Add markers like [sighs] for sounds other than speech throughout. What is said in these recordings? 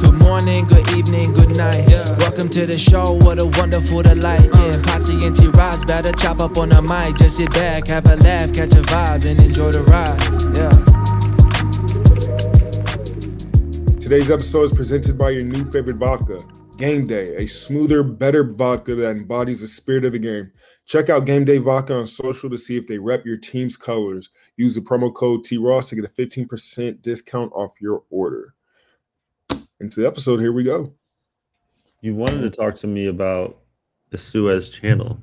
Good morning, good evening, good night. Welcome to the show, what a wonderful delight. Uh. Yeah, Potsy and T Rods better chop up on the mic. Just sit back, have a laugh, catch a vibe, and enjoy the ride. Yeah. Today's episode is presented by your new favorite vodka, Game Day, a smoother, better vodka that embodies the spirit of the game. Check out Game Day Vodka on social to see if they rep your team's colors. Use the promo code T Ross to get a 15% discount off your order. Into the episode, here we go. You wanted to talk to me about the Suez Channel.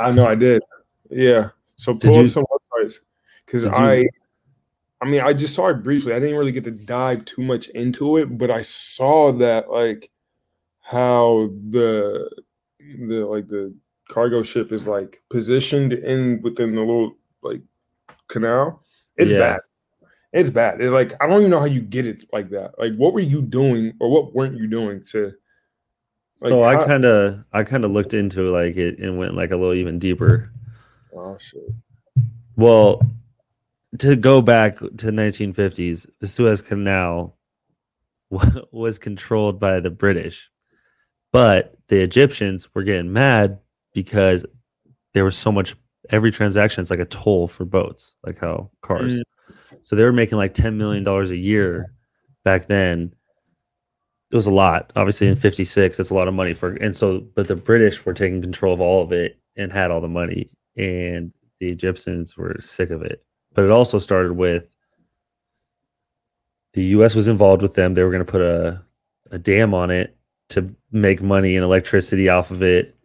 I know I did. Yeah. So Did pull you- some websites because I, I mean, I just saw it briefly. I didn't really get to dive too much into it, but I saw that like how the the like the cargo ship is like positioned in within the little like canal. It's Yeah. bad. It's bad. It's like I don't even know how you get it like that. Like, what were you doing, or what weren't you doing to? Like, so I kind of I kind of looked into like it and went like a little even deeper. Oh shit. Well, to go back to 1950s, the Suez Canal was controlled by the British, but the Egyptians were getting mad because there was so much. Every transaction it's like a toll for boats, like how cars. Mm. So they were making like 10 million dollars a year back then. It was a lot, obviously in '56. That's a lot of money for, and so, but the British were taking control of all of it and had all the money, and the Egyptians were sick of it. But it also started with the U.S. was involved with them. They were going to put a a dam on it to make money and electricity off of it.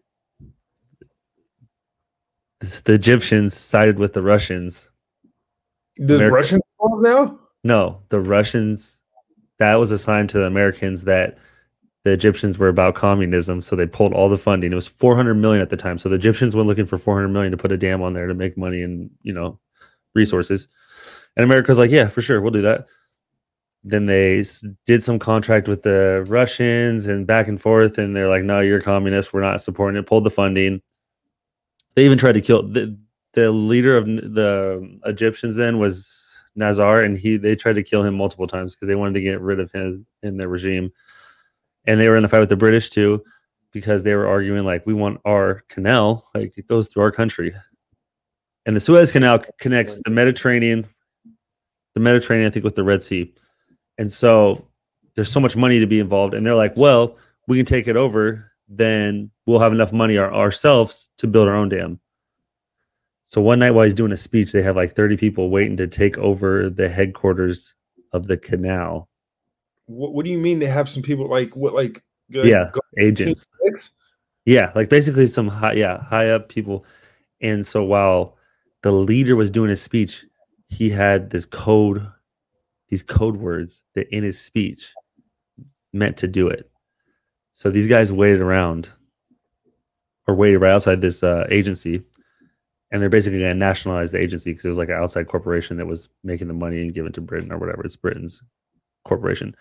This- The Egyptians sided with the Russians. The America- Russian involved now? No, the Russians. That was assigned to the Americans that the Egyptians were about communism, so they pulled all the funding. It was 400 million at the time. So the Egyptians went looking for 400 million to put a dam on there to make money and you know resources. And America's like, yeah, for sure, we'll do that. Then they did some contract with the Russians and back and forth, and they're like, no, you're a communist. We're not supporting it. Pulled the funding. They even tried to kill the the leader of the um, Egyptians. Then was Nasser, and he they tried to kill him multiple times because they wanted to get rid of him in their regime. And they were in a fight with the British too, because they were arguing like we want our canal, like it goes through our country. And the Suez Canal connects the Mediterranean, the Mediterranean, I think, with the Red Sea. And so there's so much money to be involved. And they're like, well, we can take it over, then we'll have enough money our, ourselves to build our own dam. So one night while he's doing a speech, they have like 30 people waiting to take over the headquarters of the canal. What, what do you mean they have some people like what like, like Yeah, Agents. Yeah, like basically some high, yeah, high up people. And so while the leader was doing his speech, he had this code, these code words that in his speech meant to do it. So these guys waited around or waited right outside this uh, agency, and they're basically going to nationalize the agency because it was like an outside corporation that was making the money and give it to Britain or whatever. It's Britain's corporation.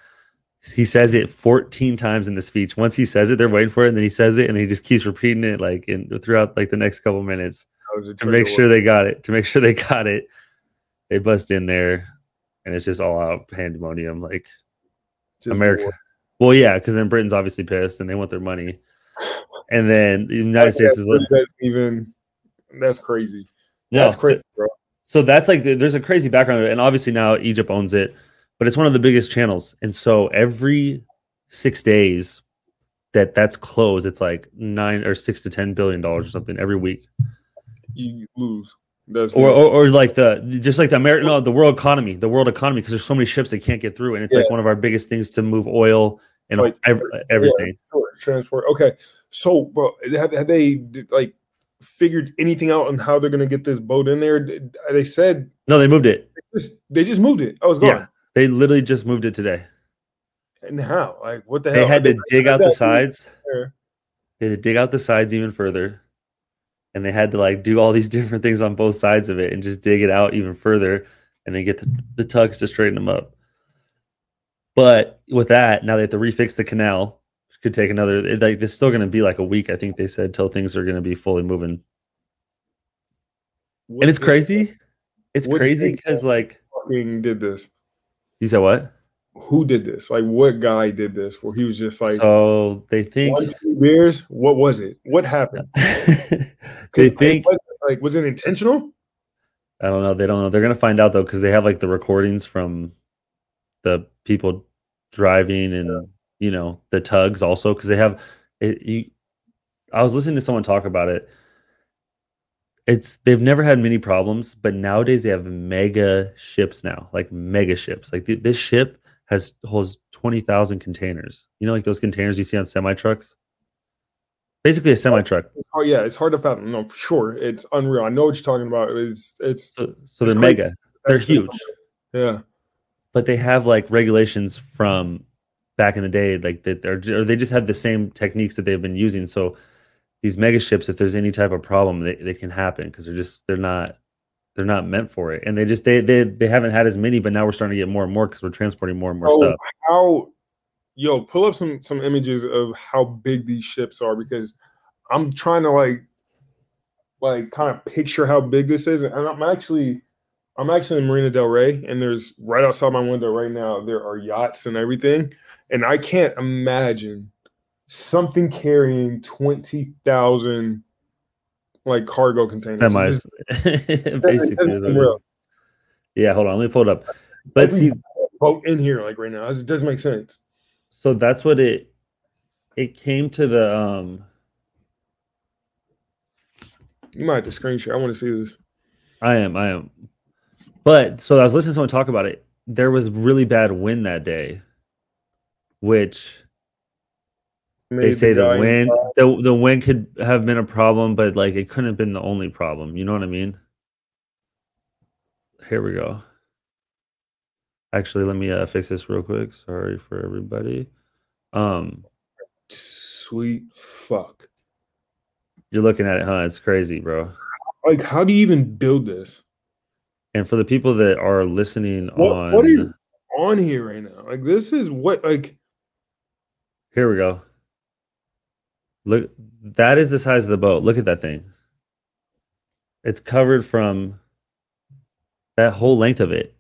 He says it 14 times in the speech. Once he says it, they're waiting for it, and then he says it, and he just keeps repeating it like in throughout like the next couple minutes That was a to make sure they got it. To make sure they got it, they bust in there, and it's just all out pandemonium. Like Just America. word. Well, yeah, because then Britain's obviously pissed and they want their money, and then the United States is like, that's even that's crazy. no. That's crazy, bro. So that's like there's a crazy background, and obviously now Egypt owns it, but it's one of the biggest channels, and so every six days that that's closed, it's like nine or six to ten billion dollars or something every week. You lose. Or, or, or like the just like the American no, the world economy, the world economy, because there's so many ships that can't get through, and it's like one of our biggest things to move oil and Like- ev- everything. Sure, transport. Okay, so bro, have, have they like figured anything out on how they're gonna get this boat in there? They said No, they moved it. just, they just moved it. Oh, I was gone. Yeah, they literally just moved it today. And how? Like what the hell They had to dig out the sides. there. They had to dig out the sides even further, and they had to like do all these [laughs] different things on both sides of it and just dig it out even further, and then get the, the tugs to straighten them up. But with that, now they have to refix the canal. Could take another. Like it's still going to be like a week, I think they said, till things are going to be fully moving. What and it's crazy. It's crazy because like fucking did this? You said what? Who did this? Like, what guy did this? Where he was just like, so they think one, two beers. What was it? What happened? [laughs] they think was it, like, was it intentional? I don't know. They don't know. They're gonna find out though because they have like the recordings from the people driving and you know the tugs also because they have it. You, I was listening to someone talk about it. It's they've never had many problems, but nowadays they have mega ships now, like mega ships. Like th- this ship has holds twenty thousand containers. You know, like those containers you see on semi trucks. Basically, a semi truck. Hard, yeah, it's hard to fathom. No, for sure, it's unreal. I know what you're talking about. It's it's So, so It's they're crazy. mega. They're that's the- huge. Yeah, but they have like regulations from back in the day like that they're or they just have the same techniques that they've been using so these mega ships if there's any type of problem they, they can happen because they're just they're not they're not meant for it. And they just they, they they haven't had as many but now we're starting to get more and more because we're transporting more and more So stuff. how yo pull up some some images of how big these ships are because i'm trying to like like kind of picture how big this is. And i'm actually i'm actually in marina del rey and there's right outside my window right now there are yachts and everything. And i can't imagine something carrying 20000 like cargo containers. [laughs] Semis basically doesn't is what seem it real. yeah hold on let me pull it up. But Every see boat in here like right now. It doesn't make sense. So that's what it it came to the um you might have to screen share i want to see this. I am, I am. But so I was listening to someone talk about it. There was really bad wind that day, which they say the wind the, the wind could have been a problem, but like it couldn't have been the only problem. You know what I mean? Here we go. Actually, let me uh, fix this real quick. Sorry for everybody. Um, Sweet fuck. you're looking at it, huh? It's crazy, bro. Like, how do you even build this? And for the people that are listening What, on, what is on here right now? Like, this is what, like, Here we go. Look, that is the size of the boat. Look at that thing. It's covered from that whole length of it.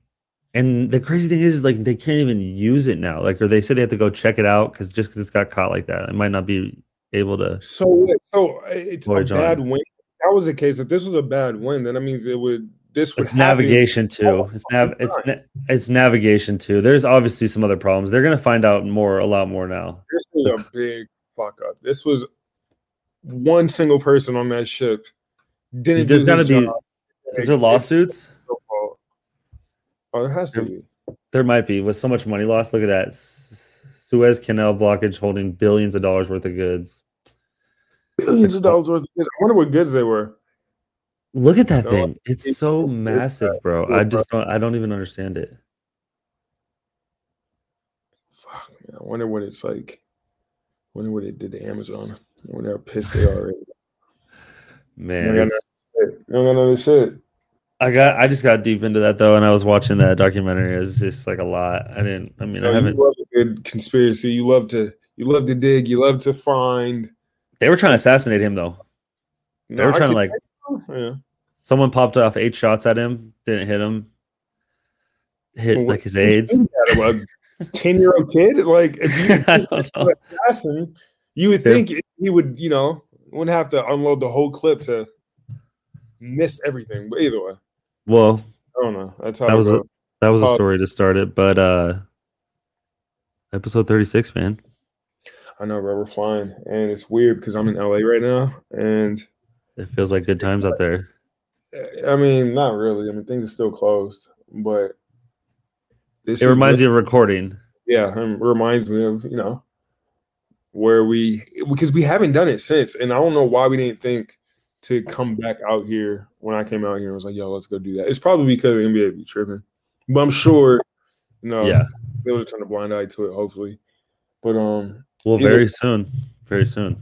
And the crazy thing is, is like they can't even use it now. Like, or they said they have to go check it out because just because it's got caught like that, it might not be able to. so, so it's a on. bad wind. That was the case. If this was a bad wind, then that means it would, this would It's happen. navigation too. It's nav. It's na- it's navigation too. There's obviously some other problems. They're gonna find out more, a lot more now. This was a big fuck up. This was one single person on that ship. Didn't There's do gotta be. job. Is there lawsuits? Oh, there has to be. There might be with so much money lost. Look at that Suez Canal blockage holding billions of dollars worth of goods. Billions of dollars worth of goods. I wonder what goods they were. Look at that No, thing. It's it's- so massive, bro. I just don't. I don't even understand it. Fuck, man. I wonder what it's like. Wonder what it did to Amazon. I wonder how pissed they are. already. [laughs] Man, Yeah, it's- You don't got another shit. I got. I just got deep into that though, and I was watching that documentary. It was just like a lot. I didn't. I mean, No, I haven't. love a good conspiracy. You love to you love to dig. You love to find. They were trying to assassinate him though. They No, were I trying to like. Yeah. Someone popped off eight shots at him. Didn't hit him. Hit Well, like his aides. A ten year old kid, like if you [laughs] I don't assassin, you would Yeah. think he would, you know, wouldn't have to unload the whole clip to miss everything. But either way, Well, I don't know. That's how that was a that was a story to start it, but uh episode thirty six, man. I know, bro. We're flying, and it's weird because I'm in LA right now, and It feels like good times out there. I mean, not really. I mean, things are still closed, but this It reminds what- you of recording. yeah, it reminds me of you know where we because we haven't done it since, and I don't know why we didn't think to come back out here when I came out here and was like, "Yo, let's go do that." It's probably because the NBA be tripping, but I'm sure you know Yeah. they would turn a blind eye to it, hopefully. But um, Well, very soon. Very soon.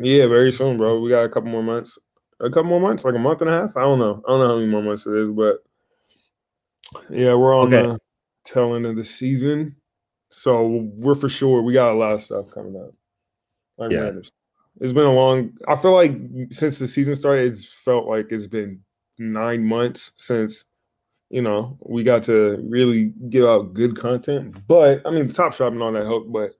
yeah, very soon, bro. We got a couple more months, a couple more months, like a month and a half. I don't know. I don't know how many more months it is, but yeah, we're on Okay. the tail end of the season, so we're for sure. We got a lot of stuff coming up. Like, Yeah. it's, been a long. I feel like since the season started, it's felt like it's been nine months since you know, we got to really give out good content. But I mean, the top shop and all that help, but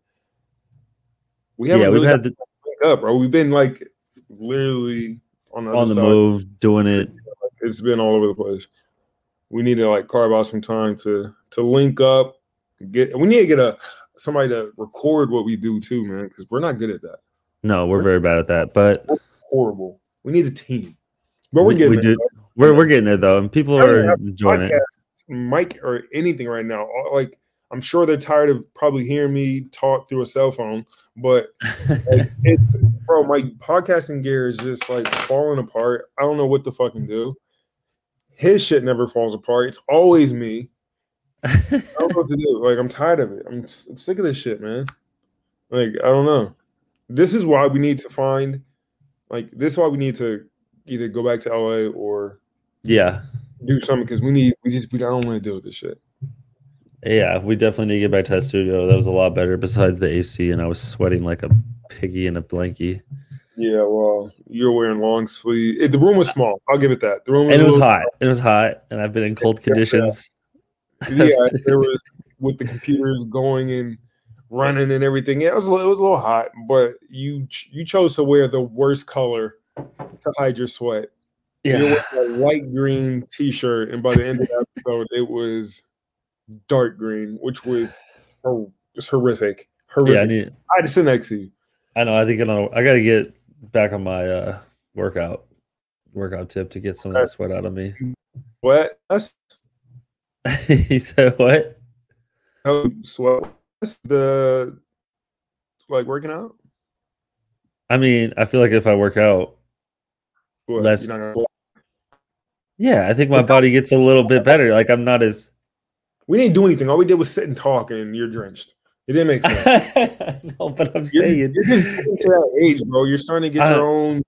we haven't yeah, really we've had got the, up, bro. We've been like literally on the, on the move doing it. It's been all over the place. We need to like carve out some time to to link up. Get we need to get a somebody to record what we do too, man, because we're not good at that. No, we're very bad at that, but Horrible. We need a team. But we're getting we there. We're we're getting it though, and people are enjoying it. Mike or anything right now. Like I'm sure they're tired of probably hearing me talk through a cell phone, but like, [laughs] it's bro, my podcasting gear is just like falling apart. I don't know what to fucking do. His shit never falls apart. It's always me. [laughs] I don't know what to do. Like I'm tired of it. I'm, I'm sick of this shit, man. Like I don't know. This is why we need to find. Like this is why we need to either go back to LA or yeah, do something because we need. We just we don't want to deal with this shit. yeah, we definitely need to get back to that studio. That was a lot better. Besides the AC, and I was sweating like a piggy in a blankie, Yeah, well, you're wearing long sleeve. It, the room was small. I'll give it that. The room was and it was hot. It was hot, and I've been in cold conditions. Yeah, [laughs] there was with the computers going and running and everything. Yeah, it was a little, it was a little hot, but you you chose to wear the worst color to hide your sweat. You're Yeah, wearing a light green T-shirt, and by the end of the episode, it was dark green, which was oh, it's horrific. Horrific. yeah. I need. I had to sit next to you. I know. I think I know. I got to get back on my uh workout workout tip to get some of that sweat out of me. [laughs] What? He said, "What? Oh, sweat. The like working out. I mean, I feel like if I work out, What, Less- gonna- yeah, I think my body gets a little bit better. Like I'm not as We didn't do anything. All we did was sit and talk, and you're drenched. It didn't make sense. [laughs] no, but I'm You're, just, saying, you're just getting to that age, bro. You're starting to get Uh, your own.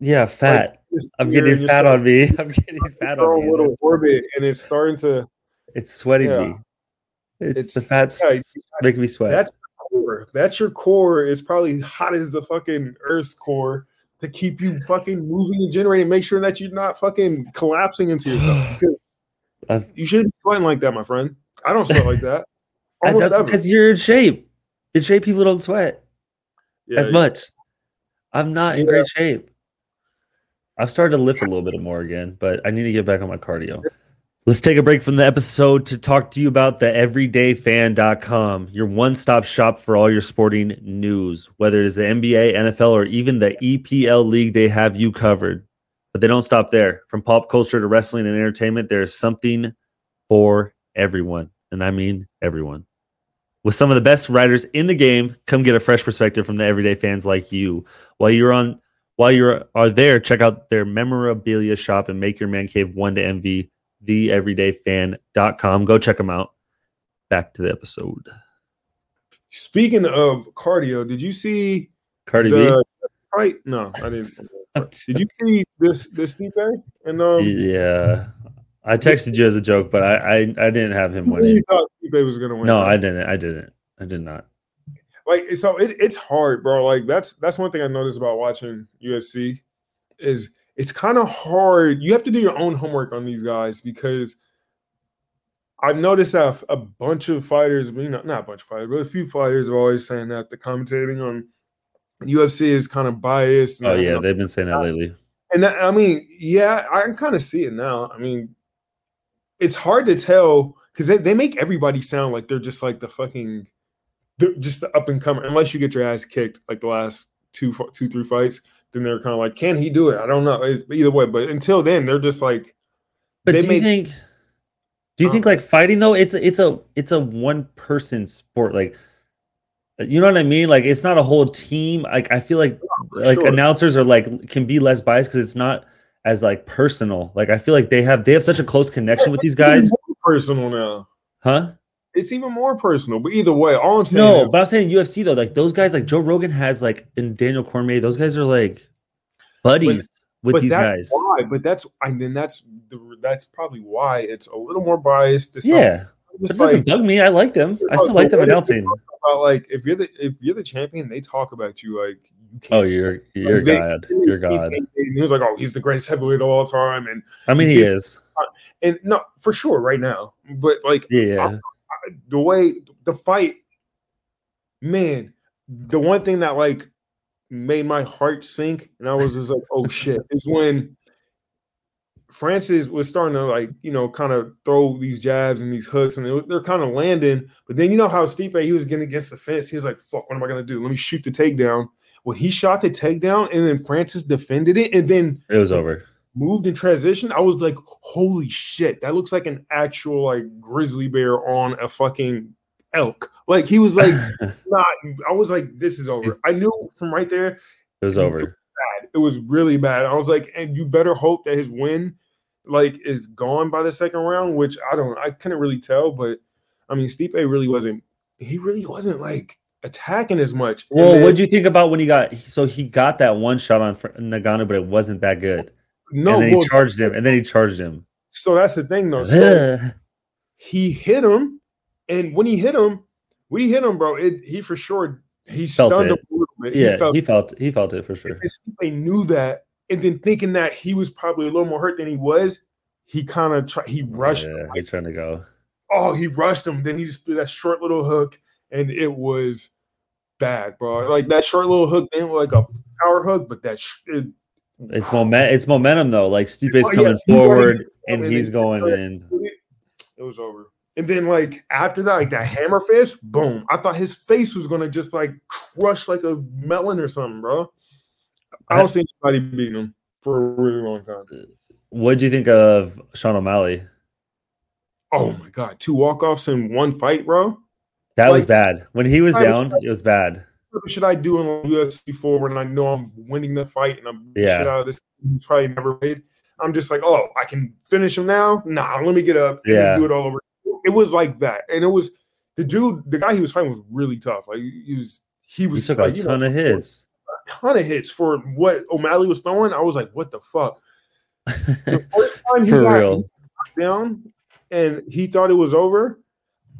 yeah, fat. I'm getting fat starting on me. [laughs] I'm getting to fat on me. little orbit, and it's starting to. It's sweating Yeah. me. It's, It's- the fats yeah, making me sweat. That's your core. That's your core. It's probably hot as the fucking Earth's core to keep you fucking moving and generating. Make sure that you're not fucking collapsing into yourself. [sighs] You shouldn't be sweating like that, my friend. I don't sweat like that. Almost ever. because you're in shape. In shape, people don't sweat Yeah, as much. I'm not in Yeah. great shape. I've started to lift a little bit more again, but I need to get back on my cardio. Let's take a break from the episode to talk to you about the everydayfan.com, your one stop shop for all your sporting news. Whether it's the NBA, NFL, or even the EPL league, they have you covered. But they don't stop there. From pop culture to wrestling and entertainment, there's something for everyone. And I mean everyone. With some of the best writers in the game, come get a fresh perspective from the everyday fans like you. While you're on while you are there, check out their memorabilia shop and make your man cave one to envy, theeverydayfan.com. Go check them out. Back to the episode. Speaking of cardio, did you see Cardi B. the fight? No, I didn't. [laughs] Did you see this this Stipe? And um, yeah. I texted you as a joke, but I I, I didn't have him winning. you thought Stipe was gonna win? No? I didn't. I didn't. I did not. like so it, it's hard bro like that's that's one thing i noticed about watching ufc is it's kind of hard you have to do your own homework on these guys because i've noticed that a bunch of fighters you know not a bunch of fighters but a few fighters are always saying that the commentating on ufc is kind of biased Oh yeah, they've been saying that lately. and that, I mean, yeah, I can kind of see it now. I mean, it's hard to tell because they, they make everybody sound like they're just like the fucking, just the up and comer. Unless you get your ass kicked like the last two, two, three fights, then they're kind of like, can he do it? I don't know. It's, either way, but until then, they're just like, But They do made- you think? Do you think Uh. like fighting though? It's a, it's a it's a one person sport. Like, you know what I mean? Like, it's not a whole team. Like, I feel like like sure. announcers are like can be less biased because it's not as like personal. Like, I feel like they have they have such a close connection with these guys, personal now. huh? It's even more personal. But either way, all I'm saying No, is, but I'm saying UFC though. Like those guys, like Joe Rogan has like and Daniel Cormier. Those guys are like buddies with but these guys. why. But that's, I mean, that's the, that's probably why it's a little more biased. Yeah, it doesn't bug me. I like them. I still like them announcing. about like if you're the if you're the champion, they talk about you like Oh, you're you're They- God. You're he- God. He, he was like, oh, he's the greatest heavyweight of all time, and I mean, he Yeah. is. Uh, and no, for sure, right now. But like Yeah, the way the fight, man, the one thing that like made my heart sink, and I was just like, oh shit, is when Francis was starting to like, you know, kind of throw these jabs and these hooks, and they, they're kind of landing. But then you know how Stipe he was getting against the fence. He was like, "Fuck, what am I gonna do? Let me shoot the takedown." When he shot the takedown, and then Francis defended it, and then it was over. moved in transition, I was like, "Holy shit, that looks like an actual like grizzly bear on a fucking elk." Like he was like, [laughs] not. I was like, "This is over." I knew from right there It was over. bad. It was really bad. I was like, and you better hope that his win like is gone by the second round, which I don't I couldn't really tell, but I mean Stipe really wasn't he really wasn't like attacking as much. Well, then- what'd you think about when he got? So he got that one shot on Ngannou, but it wasn't that good. no and then well, he charged him, and then he charged him. so that's the thing though. So [sighs] he hit him, and when he hit him, when he hit him, bro, it he for sure he Felt stunned him it. a little bit. yeah, he felt he felt he felt it for sure. Stipe knew that, and then thinking that he was probably a little more hurt than he was, he kind of tried he rushed Yeah, he's trying to go. oh, he rushed him. Then he just threw that short little hook, and it was bad, bro. Like that short little hook didn't look like a power hook, but that sh- it, It's moment. It's momentum though. Like Stipe's Oh, yeah, coming he's forward, and and he's going in. it was over. And then like after that, like that hammer fist, boom! I thought his face was gonna just like crush like a melon or something, bro. I don't see anybody beating him for a really long time. What do you think of Sean O'Malley? Oh my god, two walk offs in one fight, bro. That was bad. When he was down, it was bad. What should I do in UFC four when I know I'm winning the fight and I'm Yeah. shit out of this? He's probably never made. I'm just like, oh, I can finish him now. Nah, let me get up and Yeah. do it all over. It was like that, and it was the dude, the guy he was fighting was really tough. Like he was, he He was took like, a ton know, of hits. a ton of hits for what O'Malley was throwing. I was like, what the fuck? The [laughs] first time he For got real. down and he thought it was over.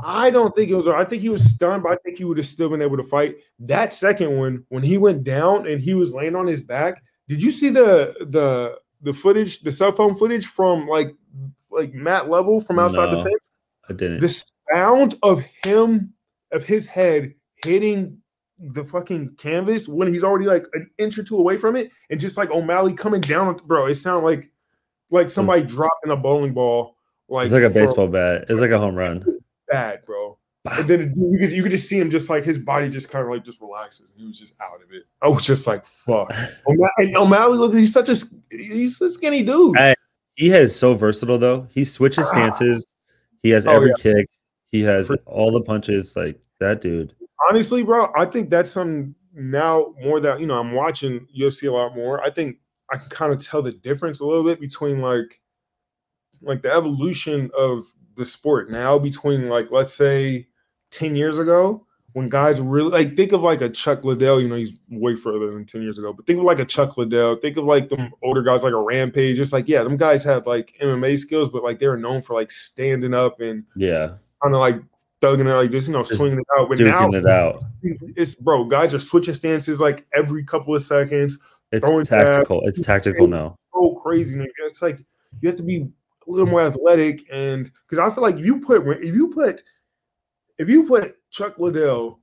I don't think it was. I think he was stunned, but I think he would have still been able to fight. That second one, when he went down and he was laying on his back, did you see the the the footage, the cell phone footage from like like Matt Level from outside the fence? I didn't. The sound of him of his head hitting the fucking canvas when he's already like an inch or two away from it, and just like O'Malley coming down, bro. It sounded like like somebody dropping a bowling ball. Like it's like a for- baseball bat. It's like a home run. Bad, bro. And then you could you could just see him just like his body just kind of like just relaxes he was just out of it. I was just like, fuck. [laughs] And O'Malley, look, he's such a he's a skinny dude. Hey, He is so versatile though. He switches ah. stances. He has Oh, every yeah. kick. He has For- all the punches. Like that dude. Honestly, bro, I think that's something now more that you know I'm watching UFC a lot more. I think I can kind of tell the difference a little bit between like like the evolution of the sport now between like let's say 10 years ago when guys really like think of like a Chuck Liddell, you know, he's way further than 10 years ago, but think of like a Chuck Liddell, think of like them older guys like a Rampage. It's like, yeah, them guys had like MMA skills, but like they were known for like standing up and Yeah. kind of like thugging it, like just, you know, Just swinging it out. But now it out. it's bro, guys are switching stances like every couple of seconds. It's tactical. It's tactical now. So crazy. man. It's like you have to be a little more athletic, and because I feel like if you put if you put if you put Chuck Liddell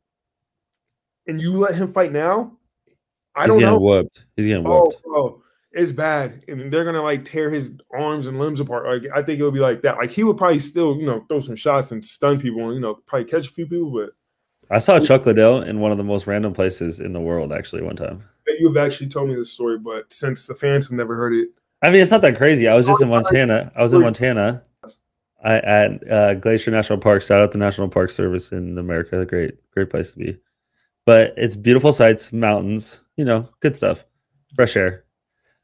and you let him fight now, I He's don't know. whooped. He's getting Oh, whooped. bro, it's bad, and they're gonna like tear his arms and limbs apart. Like I think it would be like that. Like he would probably still, you know, throw some shots and stun people, and you know, probably catch a few people. But I saw Chuck Liddell in one of the most random places in the world actually one time. you have actually told me this story, but since the fans have never heard it, I mean, it's not that crazy. I was just in Montana. I was in Montana I, at uh, Glacier National Park. Shout out the National Park Service in America. Great, great place to be. But it's beautiful sights, mountains, you know, good stuff, fresh air.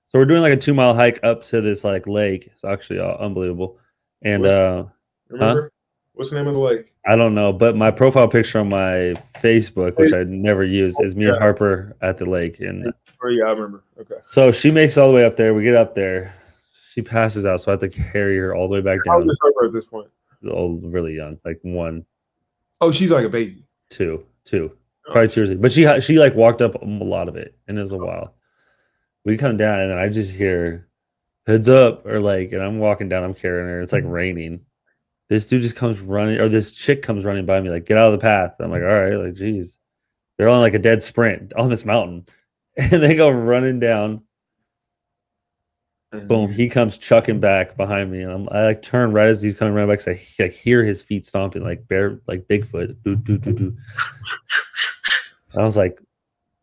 So we're doing like a two mile hike up to this like lake. It's actually uh, unbelievable. And uh, remember what's the name of the lake? I don't know, but my profile picture on my Facebook, which I never use, is me and Harper at the lake. And Oh yeah, I remember. Okay. so she makes all the way up there. We get up there. She passes out, so I have to carry her all the way back How down. old is her at this point? Oh, really young, like one, Oh, she's like a baby. two, two, Oh, probably two or three. But she she like walked up a lot of it, and it was a oh. while. We come down, and I just hear heads up, or like, and I'm walking down, I'm carrying her. It's like mm-hmm. raining. This dude just comes running, or this chick comes running by me, like, get out of the path. I'm like, all right, like, geez. They're on like a dead sprint [laughs] on this mountain. And they go running down. And Boom. He comes chucking back behind me. And I'm, I like turn right as he's coming right back. 'cause I like, hear his feet stomping like bear, like Bigfoot. Doo, doo, doo, doo. I was like, is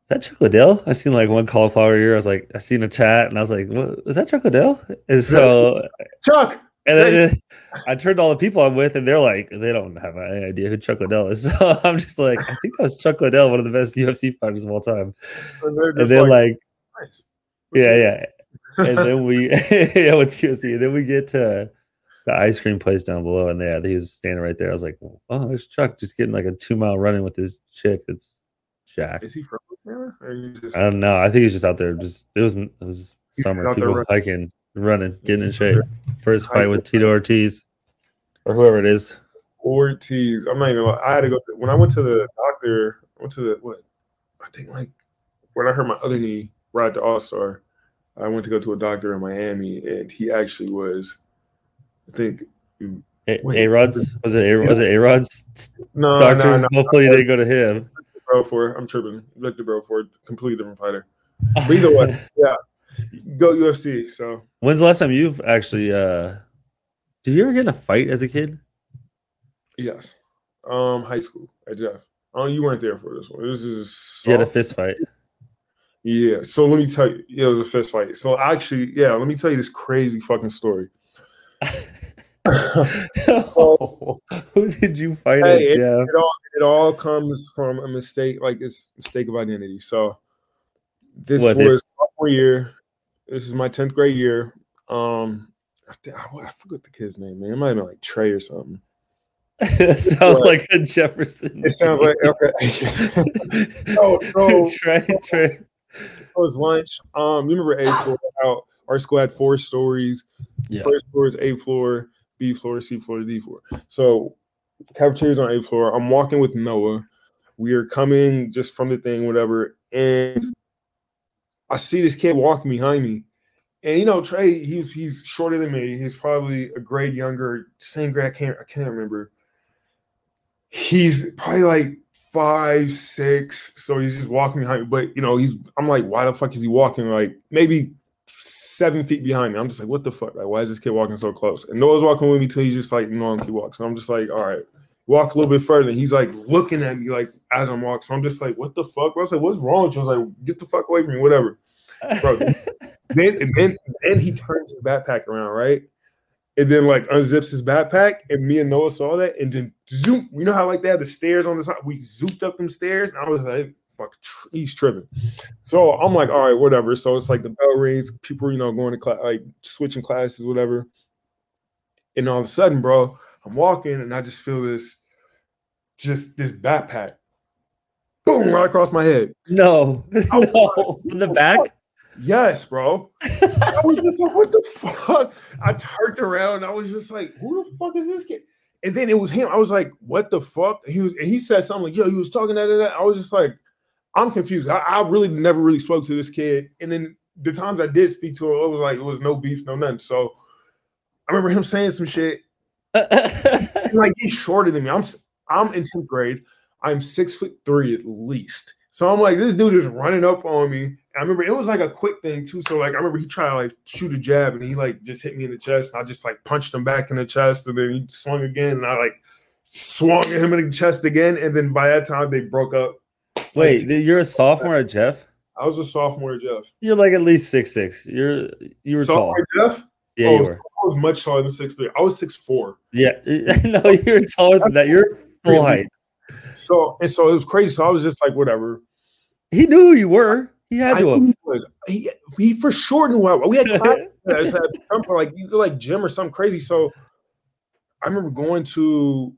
that Chuck Liddell? I seen like one cauliflower ear. I was like, I seen a tat, and I was like, what is that Chuck Liddell? And so, Chuck. And then I turned to all the people I'm with, and they're like, they don't have any idea who Chuck Liddell is. [laughs] So I'm just like, I think that was Chuck Liddell, one of the best [laughs] UFC fighters of all time. And they're And then like, like, nice. yeah, yeah. And then we, [laughs] yeah, what's UFC? And then we get to the ice cream place down below, and yeah, he was standing right there. I was like, oh, there's Chuck just getting like a two mile running with this chick that's Jack. Is he from you just I don't know. I think he's just out there. Just it was it was summer. People running. hiking, running, getting in shape. First fight with Tito Ortiz or whoever it is. Ortiz. I'm not even. gonna. I had to go to, when I went to the doctor. I went to the what? I think like when I hurt my other knee right at the All Star. I went to go to a doctor in Miami, and he actually was. I think A. Rod's was it? A- Was it A Rod's no, doctor? no, no. Hopefully they go to him. Bro, for I'm tripping. Vitor Belfort completely different fighter. But either way, [laughs] yeah, go UFC. So When's the last time you've actually? uh Did you ever get in a fight as a kid? yes, um, high school at Jeff. Oh, you weren't there for this one. This is You had a fist fight. Yeah. So let me tell you, yeah, it was a fist fight. So actually, yeah, let me tell you this crazy fucking story. [laughs] Who did you fight Hey, at, Jeff? It all it all comes from a mistake, like it's mistake of identity. So this What, was sophomore year. This is my tenth grade year. Um, I, think, I forgot the kid's name, man. It might have been like Trey or something. That [laughs] sounds What? like a Jefferson. It sounds like okay. no, [laughs] no. Trey, Trey. It was lunch. Um, you remember A floor? How our school had four stories. Yeah. First floor is A floor, B floor, C floor, D floor. So cafeteria's on A floor. I'm walking with Noah. We are coming just from the thing, whatever, and I see this kid walking behind me. And you know, Trey, he's he's shorter than me. He's probably a grade younger, same grade. I can't I can't remember. He's probably like five, six. So he's just walking behind me. But you know, he's I'm like, why the fuck is he walking like maybe seven feet behind me? I'm just like, what the fuck? Like, why is this kid walking so close? And Noah's walking with me till he's just like, no, keep walking. So I'm just like, all right, walk a little bit further. And he's like looking at me like as I'm walking. So I'm just like, what the fuck? I was like, what's wrong with you? I was like, get the fuck away from me, whatever. Bro, then and then then he turns his backpack around, right? And then like unzips his backpack, and me and Noah saw that, and then zoom. You know how like they had the stairs on the side? We zooped up them stairs, and I was like, "Fuck, he's tripping." So I'm like, "All right, whatever." So it's like the bell rings, people, you know, going to class, like switching classes, whatever. And all of a sudden, bro, I'm walking, and I just feel this, just this backpack, boom, right across my head. No, [laughs] no, from the back. Yes, bro. I was just like, what the fuck? I turned around and I was just like, who the fuck is this kid? And then it was him. I was like, what the fuck? He was and he said something like, yo, he was talking that, that, that. I was just like, I'm confused. I, I really never really spoke to this kid. And then the times I did speak to him, it was like it was no beef, no nothing. So I remember him saying some shit. [laughs] Like he's shorter than me. I'm I'm in 10th grade. I'm six foot three at least. So I'm like, this dude is running up on me. I remember it was like a quick thing too. So like I remember he tried to like shoot a jab and he like just hit me in the chest. And I just like punched him back in the chest. And then he swung again. And I like swung at him in the chest again. And then by that time they broke up. Wait, you're a sophomore at Jeff. I was a sophomore at Jeff. You're like at least six six. You're you were tall. Sophomore at Jeff? Yeah, oh, you were. I was much taller than six three. I was six four. Yeah, [laughs] no, you're taller than that. You're full height. So and so it was crazy. So I was just like, whatever. He knew who you were. He had to. he, he, he for sure knew was. We had [laughs] classes at some point, like either like gym or something crazy. So I remember going to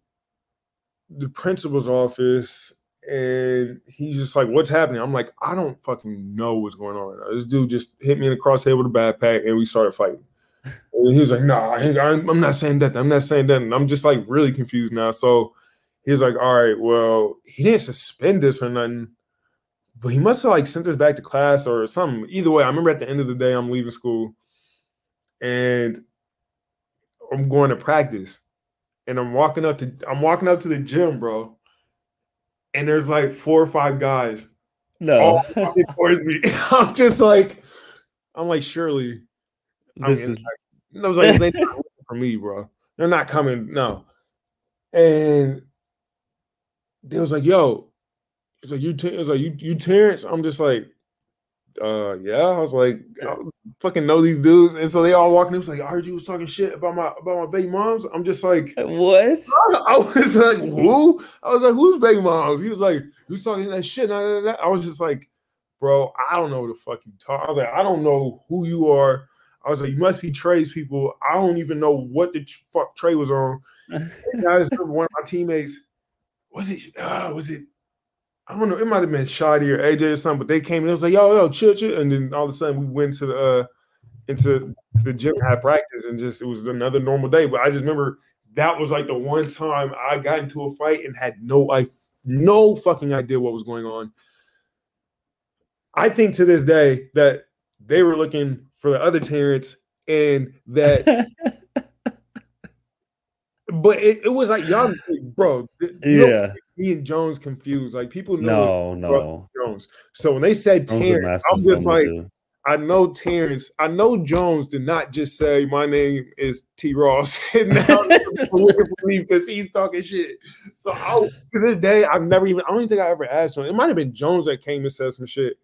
the principal's office and he's just like, What's happening? I'm like, I don't fucking know what's going on right now. This dude just hit me in the crosshead with a backpack and we started fighting. And he was like, Nah, I I'm not saying that. I'm not saying that. And I'm just like really confused now. So he was like, All right, well, he didn't suspend this or nothing but he must have like sent us back to class or something. Either way, I remember at the end of the day, I'm leaving school, and I'm going to practice, and I'm walking up to I'm walking up to the gym, bro, and there's like four or five guys No, all towards me. [laughs] I'm just like, I'm like, surely, I this is I was like, they're [laughs] not for me, bro. They're not coming, no. And they was like, yo, it's like you, was like you, you Terrence. I'm just like, uh, yeah. I was like, I fucking know these dudes, and so they all walking. in, was like, I heard you was talking shit about my about my baby moms. I'm just like, what? [laughs] I was like, who? I was like, who's baby moms? He was like, you talking that shit. I was just like, bro, I don't know what the fuck you talk. I was like, I don't know who you are. I was like, you must be Trey's people. I don't even know what the fuck Trey was on. [laughs] And I just remember one of my teammates, was it, uh, was it, I don't know, it might have been Shoddy or AJ or something, but they came and it was like, yo, yo, chill, chill. And then all of a sudden we went to the, uh, into to the gym, had practice, and just, it was another normal day. But I just remember that was like the one time I got into a fight and had no, I, no fucking idea what was going on. I think to this day that they were looking for the other Terrence and that [laughs] but it, it was like y'all bro yeah. me and Jones confused like people know No, no. Jones so when they said Jones Terrence I'm just like too. I know Terrence I know Jones did not just say my name is T Ross [laughs] and now [laughs] believe because he's talking shit so I to this day I've never even I don't even think I ever asked him it might have been Jones that came and said some shit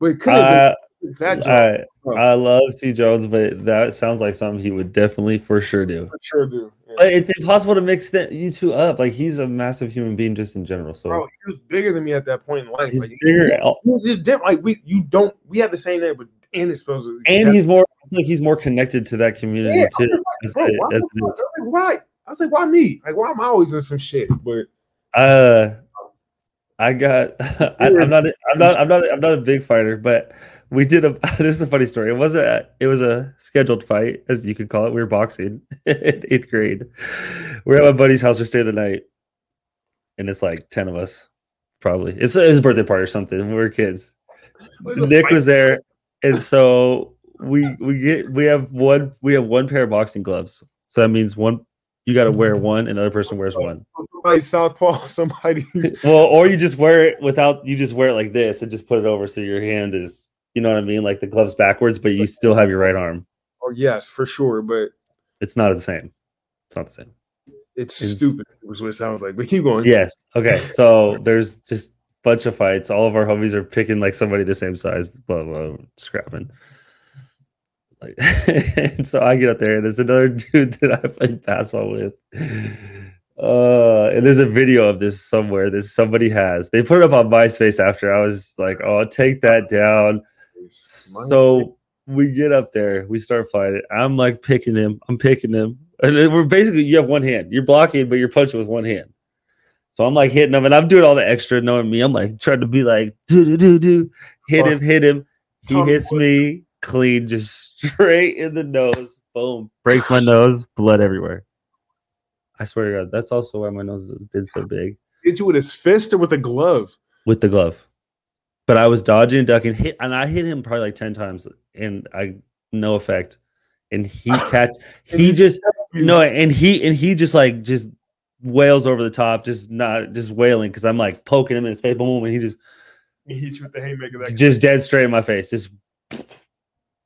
but it could have been that I, I love T Jones, but that sounds like something he would definitely for sure do. for sure do yeah. But it's impossible to mix that you two up. Like he's a massive human being just in general. So bro, he was bigger than me at that point in life. he's Like, bigger, He, he just different. Like we, you don't. We have the same name, but and it's supposed to. and he's more like he's more connected to that community Yeah, too. I was That's like, bro, why, that's it. I was like, why? I was like, why me? Like, why am I always in some shit? But Uh, I got. [laughs] I, I'm not. I'm not. I'm not. I'm not a big fighter, but we did a. [laughs] This is a funny story. It wasn't. A, it was a scheduled fight, as you could call it. We were boxing [laughs] in eighth grade. We're at my buddy's house. We're staying the night, and it's like ten of us, probably. It's his birthday party or something. We were kids. Nick was there, and so we we get we have one we have one pair of boxing gloves. So that means one you got to wear one, and another person wears one. Oh, somebody southpaw, [laughs] somebody. Well, or you just wear it without you just wear it like this and just put it over so your hand is you know what I mean, like the gloves backwards, but you still have your right arm. oh yes, for sure. But It's not the same. It's not the same. it's It's- stupid. Which what it sounds like. But keep going. Yes. Okay. [laughs] So there's just bunch of fights. All of our homies are picking like somebody the same size, blah blah, scrapping. Like, and [laughs] so I get up there, and there's another [laughs] dude that I played basketball with. Uh, and there's a video of this somewhere that somebody has. They put it up on MySpace after. I was like, "Oh, take that down." So we get up there, we start fighting. I'm like picking him, I'm picking him, and we're basically you have one hand, you're blocking, but you're punching with one hand. So I'm like hitting him, and I'm doing all the extra, knowing me. I'm like trying to be like do do do do, hit him, hit him. He hits me clean, just straight in the nose. Boom, breaks my nose, blood everywhere. I swear to God, that's also why my nose has been so big hit you with his fist or with a glove. with the glove. But I was dodging, ducking, hit, and I hit him probably like ten times, and I no effect. And he [laughs] catch, And he just no, and he and he just like just wails over the top, just not just wailing because I'm like poking him in his face, boom, and he just He hit you with the haymaker. That just dead straight in my face, just.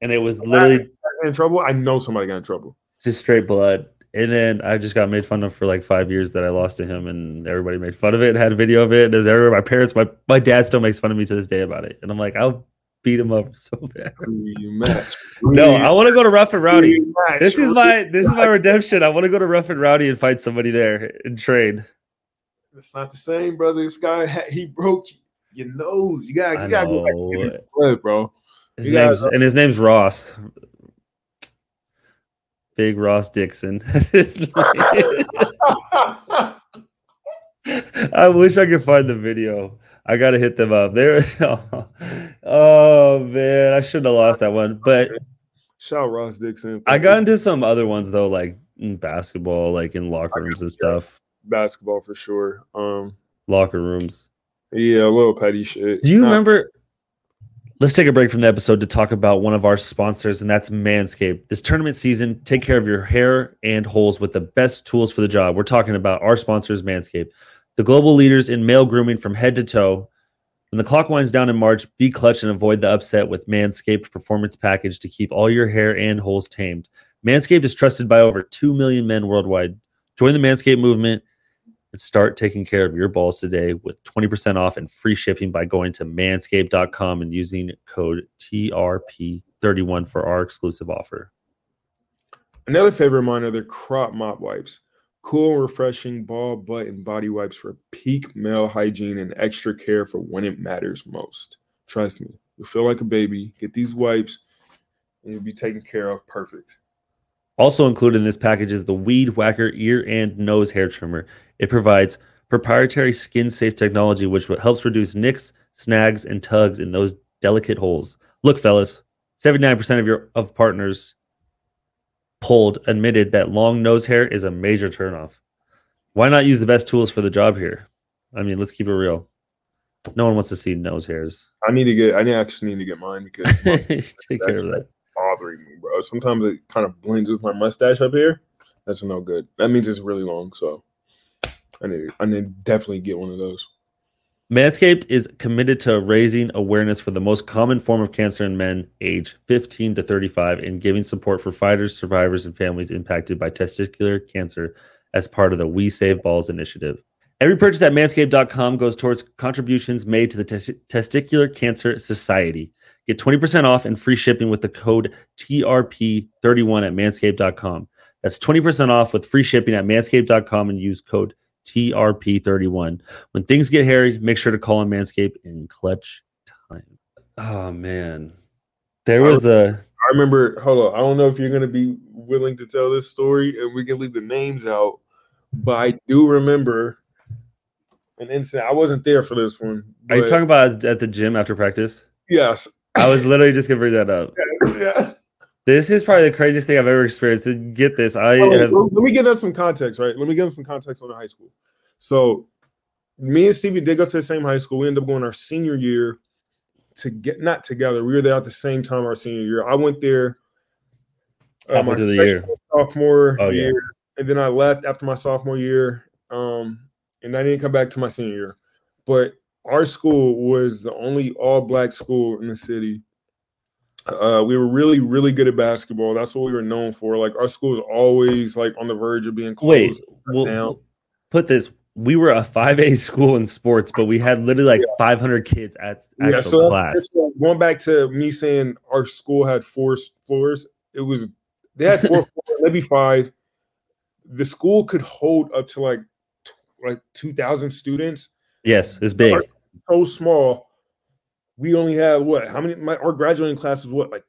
And it was So literally in trouble. I know somebody got in trouble. just straight blood. And then I just got made fun of for like five years that I lost to him, and everybody made fun of it and had a video of it. And there's everywhere. My parents, my my dad still makes fun of me to this day about it, and I'm like, I'll beat him up [laughs] so bad. Rematch. No, I want to go to Rough and Rowdy. Rematch. This is my this is my redemption. I want to go to Rough and Rowdy and fight somebody there and trade. It's not the same, brother. This guy he broke your nose. You got you got to go back know. and get his blood, bro. His name's and his name's Ross. Big Ross Dixon. [laughs] [laughs] I wish I could find the video. I gotta hit them up. There. [laughs] Oh, man, I shouldn't have lost that one. But Shout out Ross Dixon. I got into some other ones though, like in basketball, like in locker rooms and stuff. basketball for sure. Um, Locker rooms. yeah, a little petty shit. Do you Not- remember? Let's take a break from the episode to talk about one of our sponsors, and that's Manscaped. This tournament season, take care of your hair and holes with the best tools for the job. We're talking about our sponsors, Manscaped, the global leaders in male grooming from head to toe. When the clock winds down in March, be clutch and avoid the upset with Manscaped Performance Package to keep all your hair and holes tamed. Manscaped is trusted by over 2 million men worldwide. Join the Manscaped movement and start taking care of your balls today with 20% off and free shipping by going to manscaped.com and using code TRP31 for our exclusive offer. Another favorite of mine are the crop mop wipes. Cool and refreshing ball, butt, and body wipes for peak male hygiene and extra care for when it matters most. Trust me, you'll feel like a baby. Get these wipes and you'll be taken care of perfect. Also included in this package is the Weed Whacker ear and nose hair trimmer. It provides proprietary skin safe technology which helps reduce nicks, snags, and tugs in those delicate holes. Look, fellas, 79% of your of partners polled admitted that long nose hair is a major turnoff. Why not use the best tools for the job here? I mean, let's keep it real. No one wants to see nose hairs. I need to get. I actually need to get mine because [laughs] take care of that. Bothering me, bro. Sometimes it kind of blends with my mustache up here. That's no good. That means it's really long. So I need. I need definitely get one of those. Manscaped is committed to raising awareness for the most common form of cancer in men age 15 to 35 and giving support for fighters, survivors, and families impacted by testicular cancer as part of the We Save Balls initiative. Every purchase at manscaped.com goes towards contributions made to the Testicular Cancer Society. Get 20% off and free shipping with the code TRP31 at manscaped.com. That's 20% off with free shipping at manscaped.com and use code TRP31. When things get hairy, make sure to call on Manscaped in clutch time. Oh, man. There was a. I remember, hold on. I don't know if you're going to be willing to tell this story and we can leave the names out, but I do remember an incident. I wasn't there for this one. Are you talking about at the gym after practice? Yes. I was literally just going to bring that up. [laughs] yeah. This is probably the craziest thing I've ever experienced. To get this. I Oh, have, let me give them some context, right? Let me give them some context on the high school. So, me and Stevie did go to the same high school. We ended up going our senior year to get not together. We were there at the same time our senior year. I went there uh, Halfway my the year. sophomore Oh, yeah. year, and then I left after my sophomore year. Um, and I didn't come back to my senior year. But our school was the only all black school in the city. Uh, we were really, really good at basketball. That's what we were known for. Like our school was always like on the verge of being wait, closed. we'll, we'll put this. We were a 5A [laughs] school in sports, but we had literally like 500 kids at actual yeah, so that's- class. going back to me saying our school had four floors, it was they had four [laughs] floors, maybe five. The school could hold up to like t- like two thousand students. Yes, it's big. So small. We only had what? How many? My our graduating class was what like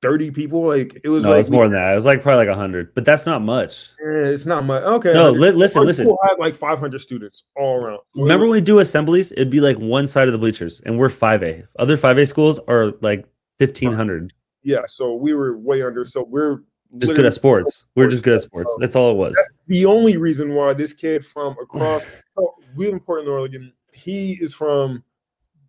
thirty people. Like it was No, like it's more than that. It was like probably like 100, but that's not much. Eh, it's not much. Okay. No, li- listen, Our listen. had like five hundred students all around. Remember when we do assemblies? It'd be like one side of the bleachers, and we're 5A. Other 5A schools are like 1,500. Yeah. So we were way under. So we're Just good at sports. We're just good at sports. That's all it was. the only reason why this kid from across oh, we in Portland, Oregon, he is from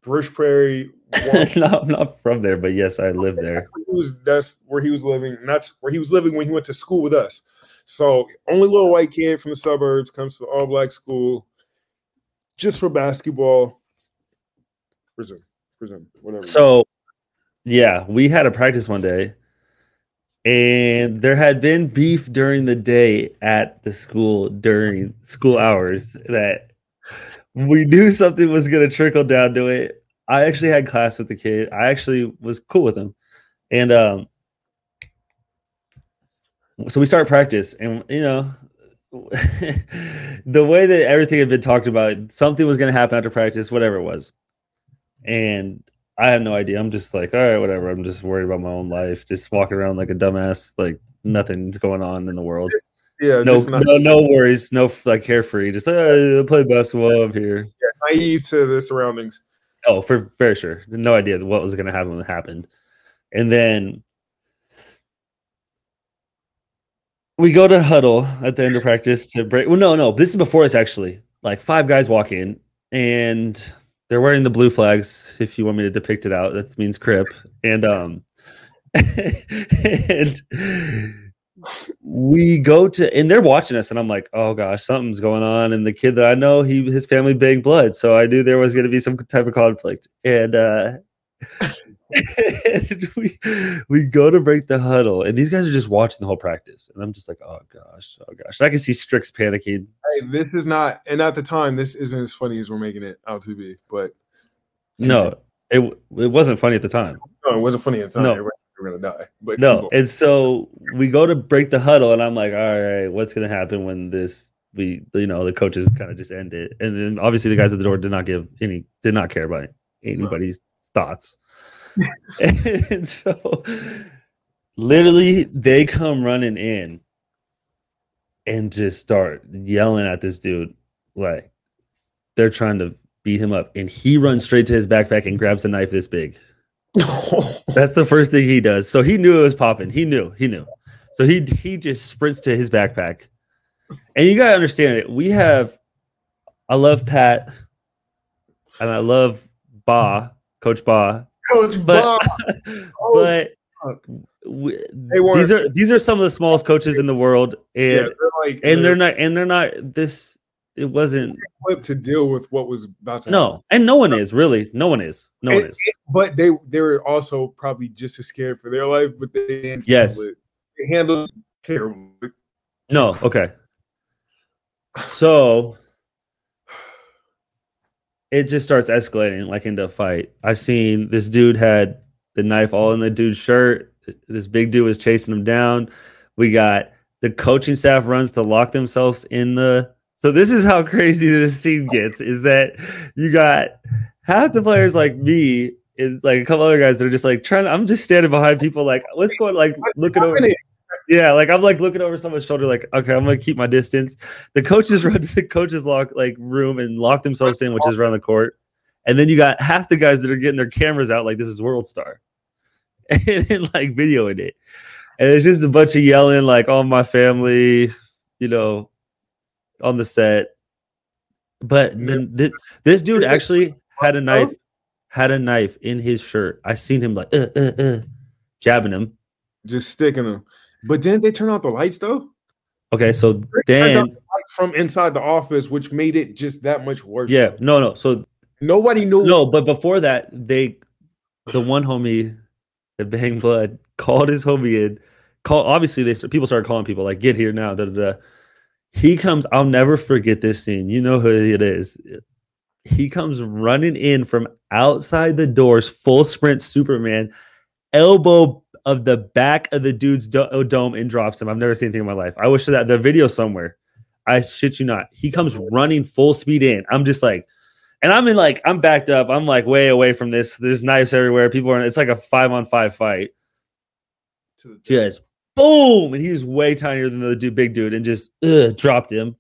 Brush Prairie. [laughs] No, I'm not from there, but yes, I live there. he was, that's where he was living. and That's where he was living when he went to school with us. So only little white kid from the suburbs comes to the all black school just for basketball. Prison, prison, whatever. So, yeah, we had a practice one day, and there had been beef during the day at the school during school hours that we knew something was going to trickle down to it. I actually had class with the kid. I actually was cool with him, and um, so we start practice, and you know. [laughs] the way that everything had been talked about, something was going to happen after practice, whatever it was. And I have no idea. I'm just like, all right, whatever. I'm just worried about my own life, just walking around like a dumbass, like nothing's going on in the world. Yeah, No, just not no, no worries, no like carefree. Just uh, play basketball up here. naive to the surroundings. Oh, for very sure. No idea what was going to happen when it happened. And then we go to huddle at the end of practice to break. Well, no, no, this is before this actually. Like five guys walk in, and they're wearing the blue flags. If you want me to depict it out, that means Crip. And um, [laughs] and we go to and they're watching us and i'm like oh gosh something's going on and the kid that i know he his family big blood so i knew there was going to be some type of conflict and uh [laughs] and we we go to break the huddle and these guys are just watching the whole practice and i'm just like oh gosh oh gosh and i can see strix panicking Hey, this is not, and at the time, this isn't as funny as we're making it out to be. But no it, it wasn't funny at the time no, it wasn't funny at the time. No. We're gonna die. [laughs] But No, and so we go to break the huddle, and I'm like, all right, what's gonna happen when this we you know the coaches kind of just end it, and then obviously the guys at the door did not give any did not care about anybody's thoughts, [laughs] and so literally they come running in and just start yelling at this dude like they're trying to beat him up, and he runs straight to his backpack and grabs a knife this big. [laughs] That's the first thing he does. So he knew it was popping. He knew. He knew. So he he just sprints to his backpack. And you gotta understand it. We have I love Pat and I love Ba, Coach Ba. Coach But Bob. [laughs] Oh, but we, these are these are some of the smallest coaches in the world. And yeah, they're like, and they're not and they're not this it wasn't equipped to deal with what was about to happen. no, and no one is really. No one is. No one is. But they they were also probably just as scared for their life, but they didn't Yes. handle it. They handled terribly. No, okay. So it just starts escalating like into a fight. I've seen this dude had the knife all in the dude's shirt. This big dude was chasing him down. We got the coaching staff runs to lock themselves in the so this is how crazy this scene gets is that you got half the players like me is like a couple other guys that are just like trying I'm just standing behind people like what's going like looking over yeah, like I'm like looking over someone's shoulder, like, okay, I'm gonna keep my distance. The coaches [laughs] run to the coaches lock like room and lock themselves in, which is around the court. And then you got half the guys that are getting their cameras out, like this is World Star, [laughs] and, then, like videoing it. And it's just a bunch of yelling, like, "All my family," you know, on the set. But then thi- this dude actually had a knife, had a knife in his shirt. I seen him like, uh, uh, uh, jabbing him. Just sticking him. But didn't they turn out the lights though? Okay, so then from inside the office, which made it just that much worse. yeah, no, no. So Nobody knew. no, but before that, they the one homie, the bang blood, [laughs] called his homie in. Call obviously they people started calling people like get here now. Da, da, da. He comes. I'll never forget this scene. You know who it is. He comes running in from outside the doors, full sprint, Superman, elbow of the back of the dude's do- uh, dome and drops him. I've never seen anything in my life. I wish that the video somewhere. I shit you not. He comes running full speed in. I'm just like, and I'm in like, I'm backed up. I'm like way away from this. There's knives everywhere. People are. It's like a five on five fight. Just boom, and he's way tinier than the dude, big dude, and just ugh, dropped him.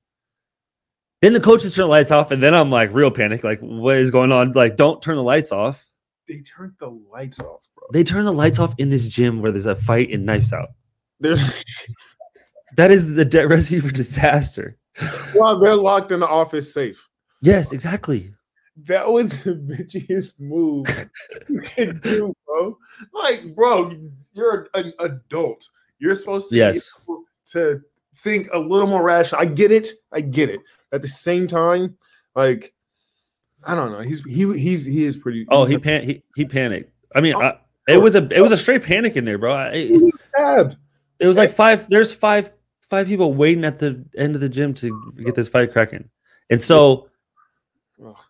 Then the coaches turn the lights off, and then I'm like real panic. Like, what is going on? Like, don't turn the lights off. They turned the lights off, bro. They turn the lights off in this gym where there's a fight and knives out. There's [laughs] That is the de- recipe for disaster. [laughs] while they're locked in the office safe. Yes, exactly. That was [laughs] the bitchiest move you can do, bro. Like, bro, you're an adult. You're supposed to be Yes. able to think a little more rational. I get it. I get it. At the same time, like, I don't know. He's he he's he is pretty. Oh, he [laughs] pan- he he panicked. I mean, oh. I, it was a it was a straight panic in there, bro. I, it, stabbed. it was like five. There's five five people waiting at the end of the gym to get this fight cracking, and so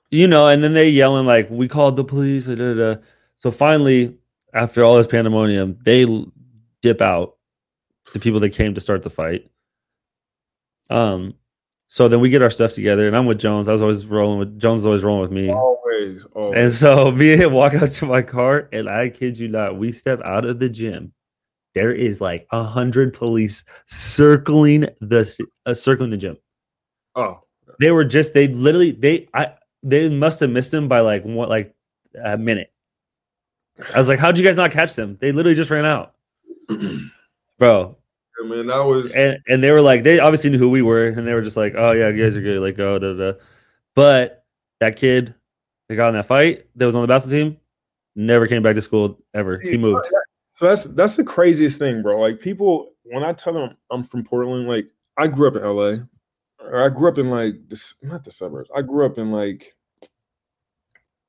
you know, and then they yelling like, "We called the police." Da, da, da. So finally, after all this pandemonium, they dip out. The people that came to start the fight. Um, so then we get our stuff together, and I'm with Jones. I was always rolling with Jones. Was always rolling with me. Always, always. And so [laughs] me and him walk out to my car, and I kid you not, we step out of the gym. There is like a hundred police circling the uh, circling the gym. oh, They were just they literally they I they must have missed him by like one like a minute. I was like, how'd you guys not catch them? They literally just ran out, [clears throat] bro. I mean, that was And and they were like, they obviously knew who we were, and they were just like, oh yeah, you guys are good, like oh da da. But that kid, They got in that fight. That was on the basketball team. Never came back to school ever. He moved. So that's that's the craziest thing, bro. Like people, when I tell them I'm from Portland, like I grew up in LA, or I grew up in like this, not the suburbs. I grew up in like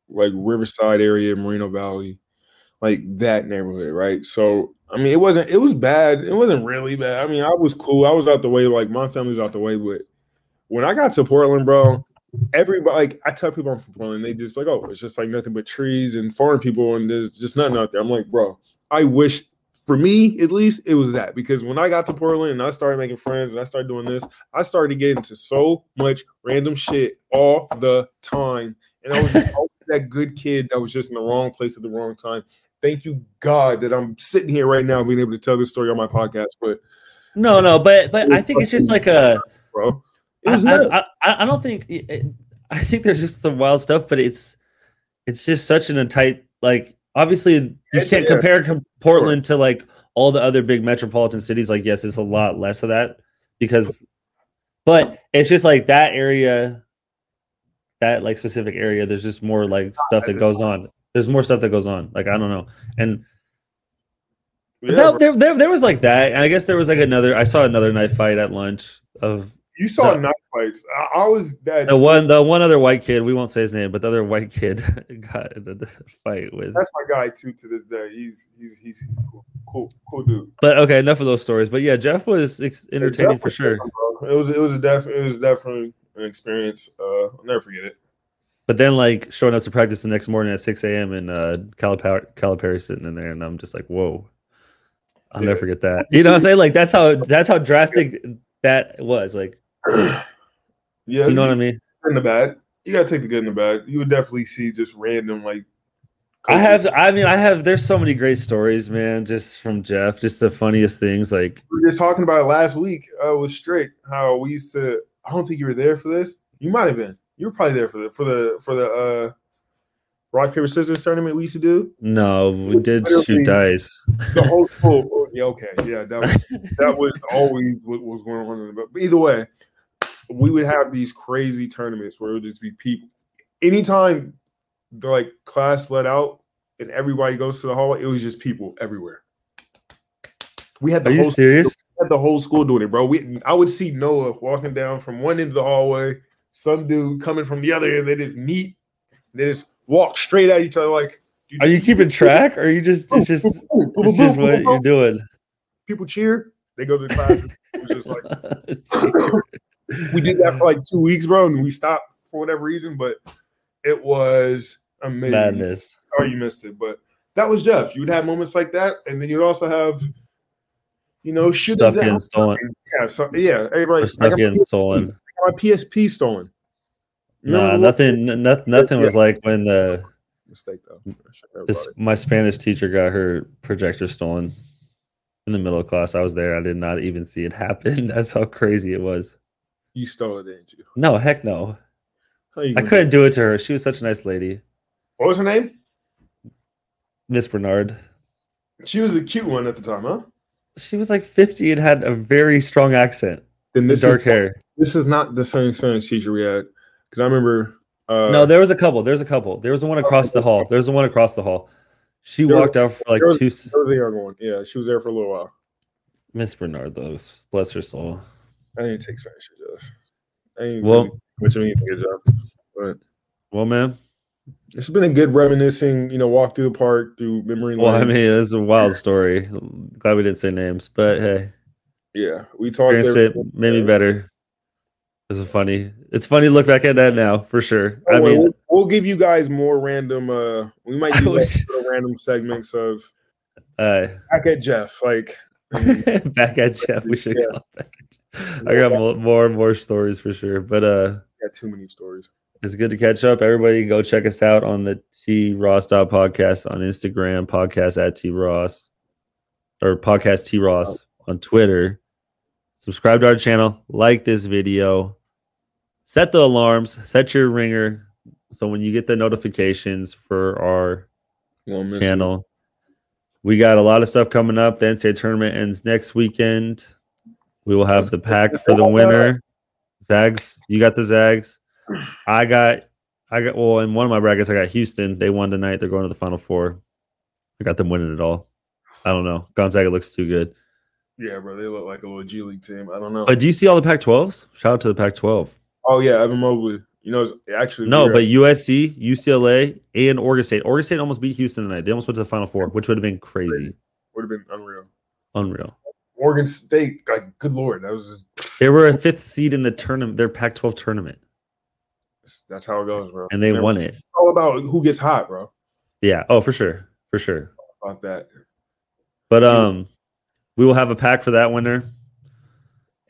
like Riverside area, Moreno Valley, like that neighborhood, right? So I mean, it wasn't it was bad. It wasn't really bad. I mean, I was cool. I was out the way. Like my family's out the way, but when I got to Portland, bro, everybody like I tell people I'm from Portland, they just like, oh, it's just like nothing but trees and farm people, and there's just nothing out there. I'm like, bro, I wish for me at least it was that because when I got to Portland and I started making friends and I started doing this, I started getting into so much random shit all the time. And I was just [laughs] that good kid that was just in the wrong place at the wrong time. Thank you, God, that I'm sitting here right now being able to tell this story on my podcast. But No, no, but but I think it's just like a. bro, I. I, I, I don't think. it- I think there's just some wild stuff, but it's it's just such an a tight like. Obviously, you It's- can't yeah. compare com- Portland to like all the other big metropolitan cities. Like, yes, it's a lot less of that because, but it's just like that area, that like specific area. There's just more like stuff that goes on. There's more stuff that goes on. Like I don't know, and Yeah, that- there, there, there was like that. And I guess there was like another. I saw another knife fight at lunch of you saw the- knife fights. I, I was that. the one, the one other white kid. We won't say his name, but the other white kid [laughs] got in a [laughs] fight with. That's my guy too. To this day, he's he's he's cool, cool, cool dude. But okay, enough of those stories. But yeah, Jeff was ex- entertaining for sure. It was it was a def it was definitely an experience. Uh, I'll never forget it. But then like showing up to practice the next morning at six a.m. and uh, Calipari, Calipari sitting in there, and I'm just like, whoa. I'll never forget that. You know what I'm saying? Like that's how that's how drastic that was. Like [clears throat] yeah, you know what I mean? in the bad. You gotta take the good in the bad. You would definitely see just random like. I have I mean I have there's so many great stories, man, just from Jeff, just the funniest things. Like We were just talking about it last week uh, with Straight. How we used to. I don't think you were there for this. You might have been. You were probably there for the for the for the uh, rock paper scissors tournament we used to do. no, we did shoot dice. The whole [laughs] school. oh, yeah, okay, yeah, that was that was always what was going on. But either way, we would have these crazy tournaments where it would just be people. Anytime the like class let out and everybody goes to the hallway, it was just people everywhere. We had the Are you whole serious? we had the whole school doing it, bro. We I would see Noah walking down from one end of the hallway, some dude coming from the other end. They just meet, they just walk straight at each other. Like, Are you keeping track? Or are you just it's just [laughs] it's just what you're doing? people cheer? They go to the class. Just like [laughs] we did that for like two weeks, bro, and we stopped for whatever reason, but it was amazing. Madness. Sorry you missed it, but that was Jeff. You would have moments like that, and then you'd also have, you know, shootings Stuff getting stolen. Yeah, so yeah, everybody. Stuff got getting stolen. My PSP stolen. Nah, nothing. n- noth- nothing was like when the mistake though. I should never this my Spanish teacher got her projector stolen in the middle of class. I was there. I did not even see it [laughs] happen. That's how crazy it was. You stole it, didn't you? No, heck no. I couldn't do it to her. She was such a nice lady, What was her name? Miss Bernard. She was the cute one at the time, huh? She was like 50 and had a very strong accent, Then and this dark is hair. This is not the same Spanish teacher we had because I remember. Uh, no, there was a couple. There's a couple. There was the one across the hall. There's the one across the hall. She There- walked out for like there two. there was the younger one. Yeah, she was there for a little while. Miss Bernard, though, bless her soul. I didn't take Spanish, Jeff. I Well- really much of anything, Jeff. But Well, man. it's been a good reminiscing, you know, walk through the park through memory lane. Well, I mean, it's a wild story. Glad we didn't say names, but hey, yeah, we talked. it made me better. It was funny. It's funny to look back at that now, for sure. I mean, we'll, we'll give you guys more random. uh We might [laughs] do like random segments of uh, back at Jeff. Like, [laughs] back at Jeff. We should Yeah. call back at Jeff. I got more, more and more stories for sure. But uh, got too many stories. it's good to catch up. Everybody go check us out on the T Ross podcast on Instagram, podcast at T Ross, or podcast T Ross on Twitter. Subscribe to our channel, like this video, set the alarms, set your ringer. So when you get the notifications for our it. channel. We got a lot of stuff coming up. The NCAA tournament ends next weekend. We will have the pack for the winner. Zags, you got the Zags. I got I got well in one of my brackets. I got Houston. They won tonight. They're going to the Final Four. I got them winning it all. I don't know. Gonzaga looks too good. Yeah, bro, they look like a little G League team. I don't know. But do you see all the Pac-12s? Shout out to the Pac-12. Oh yeah, Evan Mobley. You know, it's actually No, weird. but USC, UCLA, and Oregon State. Oregon State almost beat Houston tonight. They almost went to the Final Four, which would have been crazy, would have been unreal. unreal. Oregon State, like, good lord, that was They were a fifth seed in the tournament, their Pac-12 tournament, that's how it goes, bro. and they won it. It's all about who gets hot, bro. Yeah. Oh, for sure, for sure. About that. But um, we will have a pack for that winner,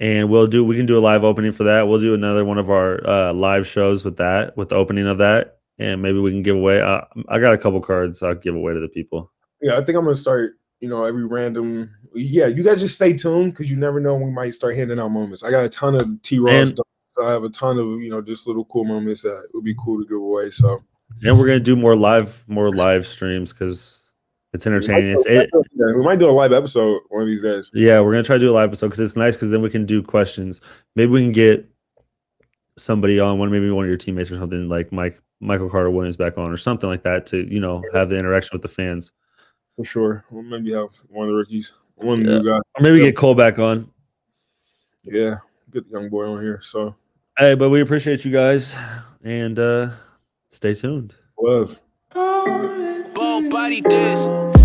and we'll do. We can do a live opening for that. We'll do another one of our uh, live shows with that, with the opening of that, and maybe we can give away. Uh, I got a couple cards I'll give away to the people. Yeah, I think I'm gonna start. You know, every random. Yeah, you guys just stay tuned because you never know when we might start handing out moments. I got a ton of T Ross so I have a ton of you know just little cool moments that would be cool to give away. So And we're gonna do more live, more live streams because it's entertaining. It's it, we might do a live episode one of these days. Yeah, we're gonna try to do a live episode because it's nice because then we can do questions. Maybe we can get somebody on one, maybe one of your teammates or something like Mike Michael Carter Williams back on or something like that to you know have the interaction with the fans. For sure. We'll maybe have one of the rookies, one of the Yeah. new guys. Or maybe Yeah. get Cole back on. Yeah, good young boy on here. So Hey, but we appreciate you guys and uh stay tuned. love. Bull body this.